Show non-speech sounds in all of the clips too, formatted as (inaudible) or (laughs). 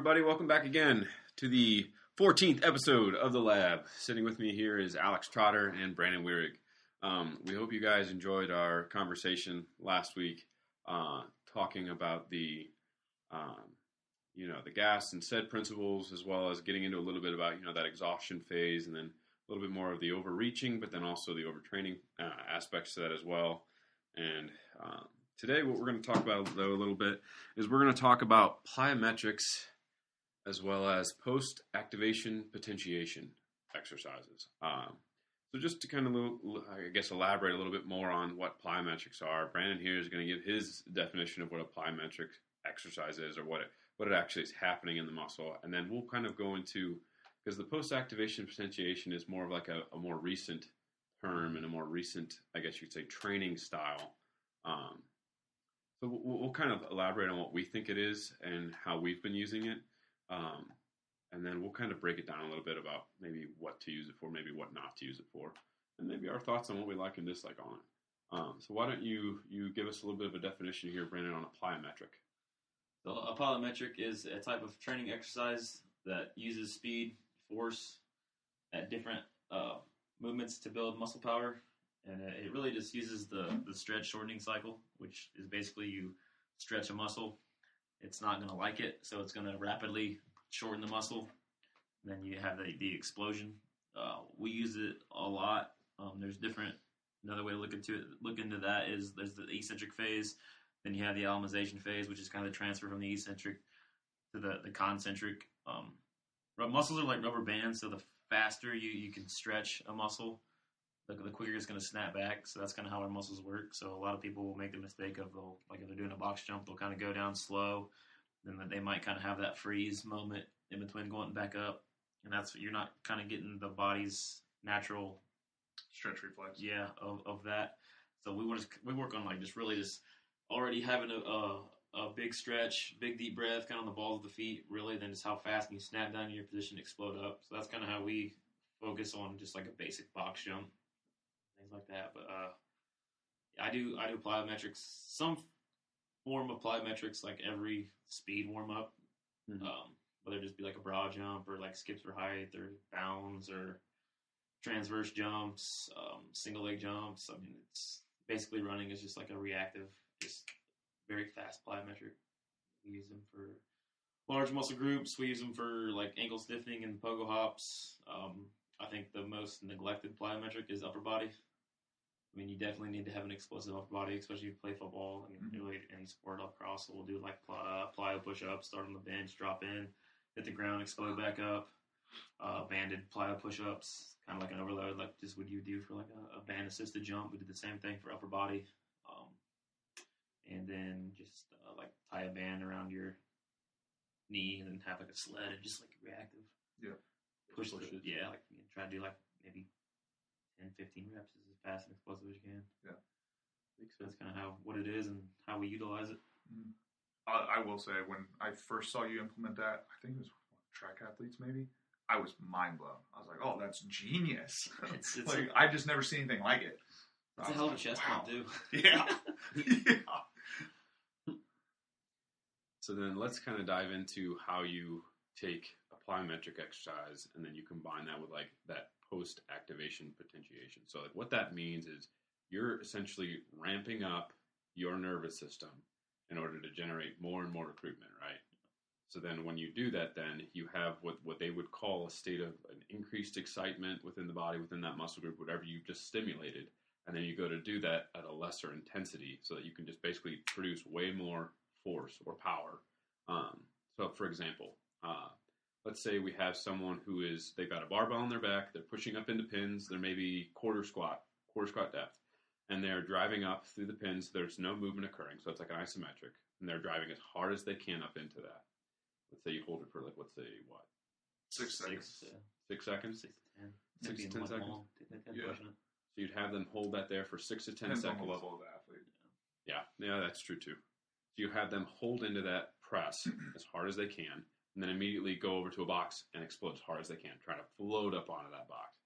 everybody. Welcome back again to the 14th episode of The Lab. Sitting with me here is Alex Trotter and Brandon Wierig. Um, we hope you guys enjoyed our conversation last week, uh, talking about the, um, you know, the GAS and SAID principles, as well as getting into a little bit about, you know, that exhaustion phase, and then a little bit more of the overreaching, but then also the overtraining uh, aspects to that as well. And um, today, what we're going to talk about, though, a little bit is we're going to talk about plyometrics as well as post activation potentiation exercises. Um, so, just to kind of, I guess, elaborate a little bit more on what plyometrics are, Brandon here is going to give his definition of what a plyometric exercise is or what it, what it actually is happening in the muscle. And then we'll kind of go into, because the post activation potentiation is more of like a, a, more recent term and a more recent, I guess you'd say, training style. Um, so we'll, we'll, kind of elaborate on what we think it is and how we've been using it. Um, and then we'll kind of break it down a little bit about maybe what to use it for, maybe what not to use it for, and maybe our thoughts on what we like and dislike on it. Um, so why don't you you give us a little bit of a definition here, Brandon, on a plyometric? So a plyometric is a type of training exercise that uses speed, force at different uh, movements to build muscle power, and it really just uses the the stretch shortening cycle, which is basically you stretch a muscle it's not going to like it, so it's going to rapidly shorten the muscle. Then you have the, the explosion. Uh, we use it a lot. Um, there's different. Another way to look into it, look into that is there's the eccentric phase. Then you have the amortization phase, which is kind of the transfer from the eccentric to the the concentric. Um, muscles are like rubber bands, so the faster you, you can stretch a muscle, the, the quicker it's going to snap back. So that's kind of how our muscles work. So a lot of people will make the mistake of they'll like if they're doing a box jump, they'll kind of go down slow, then they might kind of have that freeze moment in between going back up, and that's you're not kind of getting the body's natural stretch reflex. Yeah, of, of that. So we want to we work on like just really just already having a, a a big stretch, big deep breath, kind of on the balls of the feet, really, then just how fast can you snap down in your position, explode up. So that's kind of how we focus on just like a basic box jump things like that. But uh, I do I do plyometrics, some form of plyometrics like every speed warm up. Mm-hmm. Um, whether it just be like a broad jump or like skips for height or bounds or transverse jumps, um, single leg jumps. I mean, it's basically running is just like a reactive, just very fast plyometric. We use them for large muscle groups. We use them for like ankle stiffening and pogo hops. Um, I think the most neglected plyometric is upper body. I mean, you definitely need to have an explosive upper body, especially if you play football. I mean, mm-hmm. really any sport lacrosse. So we'll do like uh, plyo push ups, start on the bench, drop in, hit the ground, explode back up. Uh, banded plyo push ups, kind of like an overload, like just what you do for like a, a band assisted jump. We did the same thing for upper body. Um, and then just uh, like tie a band around your knee and then have like a sled and just like reactive. Yeah. Push, push the, it. Yeah, like try to do like maybe 10, 15 reps is fast and explosive as you can. Yeah. So that's kind of how what it is and how we utilize it. Mm-hmm. I, I, will say when I first saw you implement that, I think it was track athletes maybe. I was mind blown. I was like, "Oh, that's genius!" (laughs) It's, it's (laughs) like I just never seen anything like it. It's a hell of a chest wow. pump, too. (laughs) Yeah. yeah. So then let's kind of dive into how you take a plyometric exercise and then you combine that with like that post activation So, like, what that means is you're essentially ramping up your nervous system in order to generate more and more recruitment, right? So then when you do that, then you have what, what they would call a state of an increased excitement within the body, within that muscle group, whatever you've just stimulated. And then you go to do that at a lesser intensity so that you can just basically produce way more force or power. Um, so, for example, uh, let's say we have someone who is they've got a barbell on their back, they're pushing up into pins, they're maybe quarter squat, quarter squat depth, and they're driving up through the pins. There's no movement occurring, so it's like an isometric, and they're driving as hard as they can up into that. Let's say you hold it for like let's say what six seconds, six, six seconds, six to ten, six to ten seconds. Long, yeah. So you'd have them hold that there for six to ten Depends seconds. On the level of the athlete. Yeah, yeah, that's true too. So you have them hold into that press (clears throat) as hard as they can, and then immediately go over to a box and explode as hard as they can, trying to float up onto that box.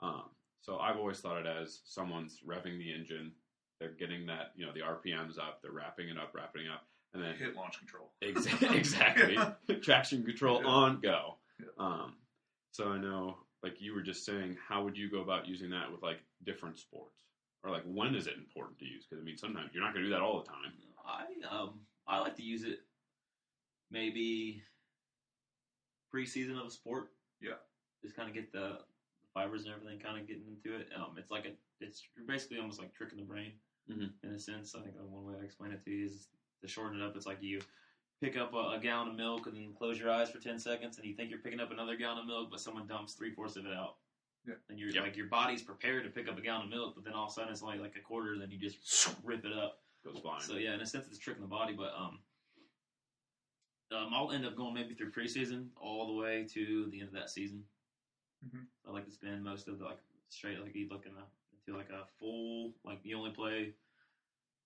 Um, so I've always thought it as someone's revving the engine, they're getting that, you know, the RPMs up, they're wrapping it up, wrapping it up, and then hit launch control. (laughs) Exa- exactly (laughs) traction control Yeah. on go. Yeah. Um, so I know, like you were just saying, how would you go about using that with like different sports, or like when is it important to use? Because I mean, sometimes you're not going to do that all the time. I um I like to use it maybe preseason of a sport. Yeah. Just kind of get the fibers and everything kind of getting into it. Um, it's like a it's basically almost like tricking the brain Mhm. in a sense. I think one way I explain it to you is to shorten it up. It's like you pick up a, a gallon of milk and then close your eyes for ten seconds, and you think you're picking up another gallon of milk, but someone dumps three fourths of it out. Yeah. And you're Yep. like your body's prepared to pick up a gallon of milk, but then all of a sudden it's only like a quarter, and then you just rip it up. Goes flying. So yeah, in a sense, it's tricking the body, but um, um, I'll end up going maybe through preseason all the way to the end of that season. Mhm. I like to spend most of the like straight like you looking at- into like a full like you only play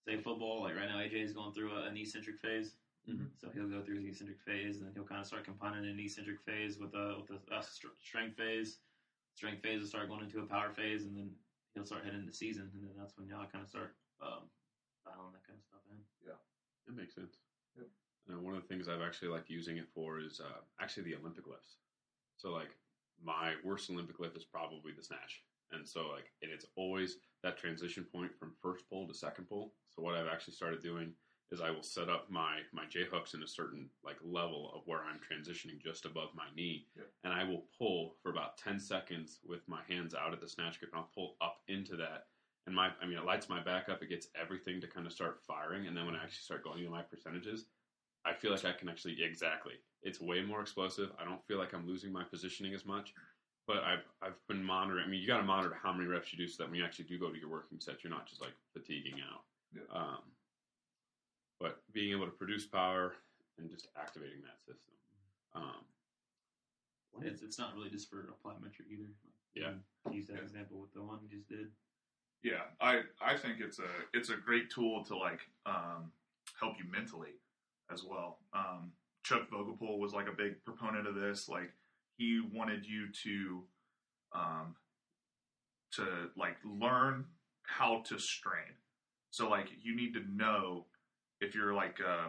say football like right now AJ is going through a, an eccentric phase. Mhm. So he'll go through his eccentric phase, and then he'll kind of start combining an eccentric phase with a with a, a strength phase. Strength phase will start going into a power phase, and then he'll start heading into season, and then that's when y'all kind of start um, dialing that kind of stuff in. Yeah. it makes sense. Yep. And one of the things I've actually liked using it for is uh, actually the Olympic lifts. So like my worst Olympic lift is probably the snatch, and so like and it's always that transition point from first pull to second pull. So what I've actually started doing is I will set up my my J hooks in a certain like level of where I'm transitioning just above my knee, and I will pull for about ten seconds with my hands out at the snatch grip, and I'll pull up into that and my I mean it lights my back up. It gets everything to kind of start firing, and then when I actually start going into my percentages, I feel like I can actually exactly. It's way more explosive. I don't feel like I'm losing my positioning as much. But I've I've been monitoring. I mean, you got to monitor how many reps you do, so that when you actually do go to your working set, you're not just like fatiguing out. Yeah. Um, but being able to produce power and just activating that system. Um, It's, it's not really just for a plyometric either. Yeah. Use that Yeah. example with the one you just did. Yeah, I I think it's a it's a great tool to like um, help you mentally as well. Um, Chuck Vogelpohl was like a big proponent of this. Like he wanted you to um, to like learn how to strain. So like you need to know if you're like uh,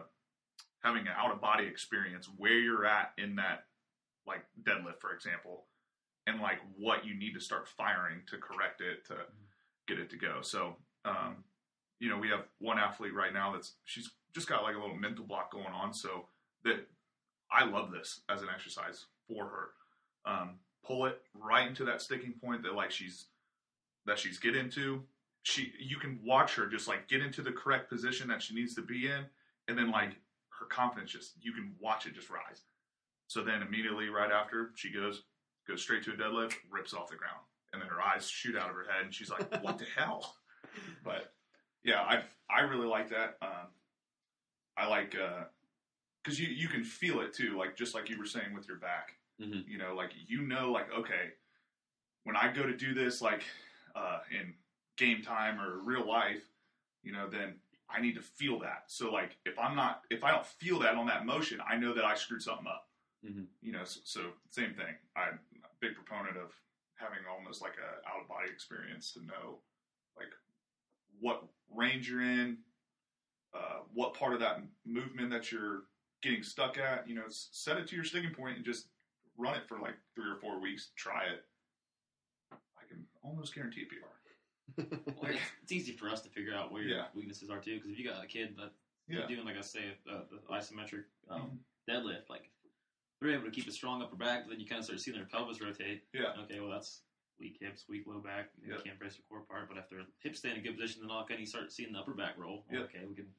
having an out of body experience where you're at in that like deadlift, for example, and like what you need to start firing to correct it to get it to go. So, um, you know, we have one athlete right now that's she's just got like a little mental block going on. So that I love this as an exercise for her. Um, pull it right into that sticking point that like she's that she's get into. She you can watch her just like get into the correct position that she needs to be in, and then like her confidence just you can watch it just rise. So then immediately right after she goes goes straight to a deadlift, rips off the ground and then her eyes shoot out of her head, and she's like, "What the hell?" (laughs) But yeah, I I really like that. Um, I like because you you can feel it too, like just like you were saying with your back. Mhm. You know, like you know, like okay, when I go to do this, like uh, in game time or real life, you know, then I need to feel that. So like if I'm not if I don't feel that on that motion, I know that I screwed something up. Mhm. You know, so, so same thing. I'm a big proponent of having almost like a out of body experience to know like what range you're in, uh, what part of that movement that you're getting stuck at. You know, set it to your sticking point and just run it for like three or four weeks. Try it. I can almost guarantee a PR. (laughs) Well, it's, it's easy for us to figure out where your Yeah. weaknesses are too, because if you got a kid that Yeah. doing like I say uh, the isometric um, Mhm. deadlift, like they're able to keep a strong upper back, but then you kind of start seeing their pelvis rotate. Yeah. Okay, well that's weak hips, weak low back. You Yeah. can't brace your core part, but if their hips stay in a good position, then all of a sudden you start seeing the upper back roll. Well, Yeah. Okay, we can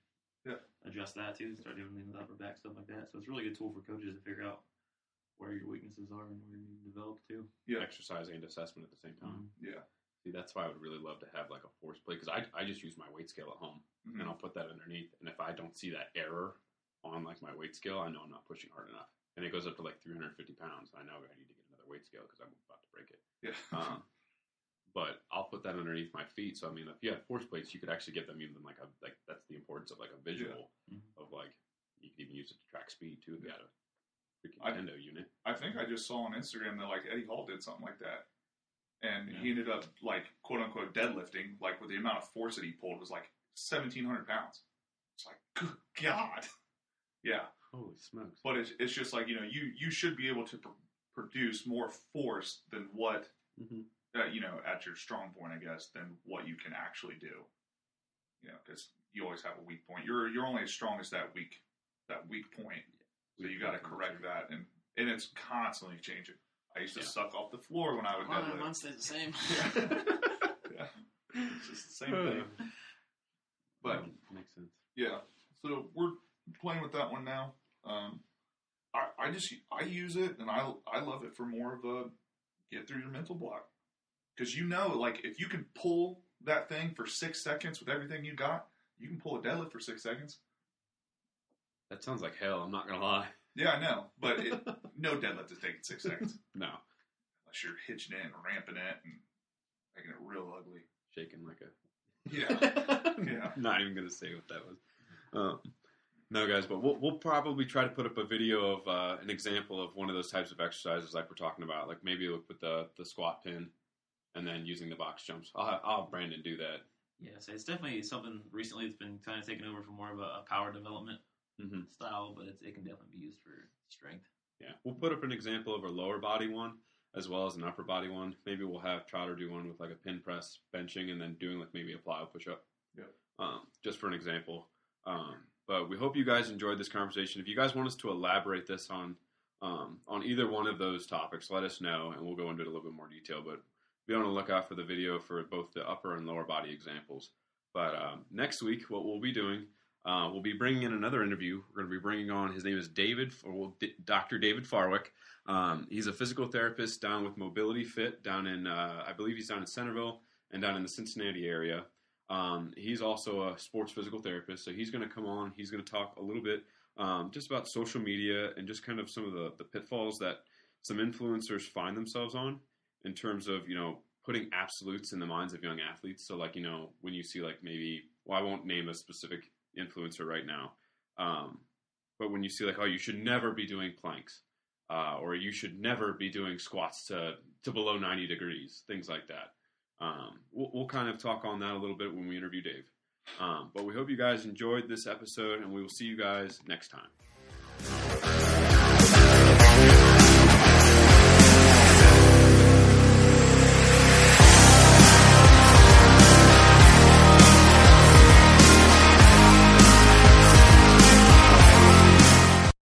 Yeah. adjust that too. Start doing the upper back stuff like that. So it's a really good tool for coaches to figure out where your weaknesses are and where you need to develop too. Yeah. Exercise and assessment at the same time. Yeah. See, that's why I would really love to have like a force plate because I, I just use my weight scale at home Mhm. and I'll put that underneath. And if I don't see that error on like my weight scale, I know I'm not pushing hard enough. And it goes up to like 350 pounds. I know I need to get another weight scale because I'm about to break it. Yeah. (laughs) Um, but I'll put that underneath my feet. So I mean, if you had force plates, you could actually get them even like a like that's the importance of like a visual Mhm. of like you could even use it to track speed too if you had a freaking I- Nintendo unit. I think I just saw on Instagram that like Eddie Hall did something like that, and he ended up like quote unquote deadlifting, like with the amount of force that he pulled was like seventeen hundred pounds. It's like, good God, (laughs) Yeah, Holy smokes! but it's it's just like you know you you should be able to produce more force than what hmm uh, you know at your strong point, I guess, than what you can actually do. You know, because you always have a weak point. You're you're only as strong as that weak that weak point. So you got to correct that, and and it's constantly changing. I used to Yeah. suck off the floor when I would Mine, deadlift. mine stays the same. (laughs) yeah, it's just the same thing. But makes sense. yeah, so we're playing with that one now. Um, I I just I use it and I I love it for more of a get through your mental block because you know like if you can pull that thing for six seconds with everything you got, you can pull a deadlift for six seconds. That sounds like hell. I'm not gonna lie. Yeah, I know, but it, (laughs) no deadlift is taking six seconds No, unless you're hitching it and ramping it and making it real ugly. shaking like a. Yeah, (laughs) yeah. Not even gonna say what that was. Um, no, guys, but we'll we'll probably try to put up a video of uh, an example of one of those types of exercises like we're talking about. Like maybe look with the the squat pin, and then using the box jumps. I'll have, I'll have Brandon do that. yeah, so it's definitely something recently that's been kind of taken over for more of a, a power development hmm style, but it's, it can definitely be used for strength. Yeah, we'll put up an example of a lower body one as well as an upper body one. Maybe we'll have Trotter do one with like a pin press, benching, and then doing like maybe a plyo push up. Yep. Um, just for an example. Um, but we hope you guys enjoyed this conversation. If you guys want us to elaborate this on um, on either one of those topics, let us know, and we'll go into it a little bit more detail. But be on the lookout for the video for both the upper and lower body examples. But um, next week, what we'll be doing, uh, we'll be bringing in another interview. We're going to be bringing on his name is David, or well, D- Dr. David Farwick. Um, he's a physical therapist down with Mobility Fit down in, uh, I believe he's down in Centerville and down in the Cincinnati area. Um, he's also a sports physical therapist, so he's going to come on. He's going to talk a little bit um, just about social media and just kind of some of the, the pitfalls that some influencers find themselves on in terms of you know putting absolutes in the minds of young athletes. So like you know when you see like maybe well I won't name a specific influencer right now, um, but when you see like oh you should never be doing planks. Uh, or you should never be doing squats to, to below 90 degrees, things like that. Um, we'll, we'll kind of talk on that a little bit when we interview Dave. Um, but we hope you guys enjoyed this episode, and we will see you guys next time.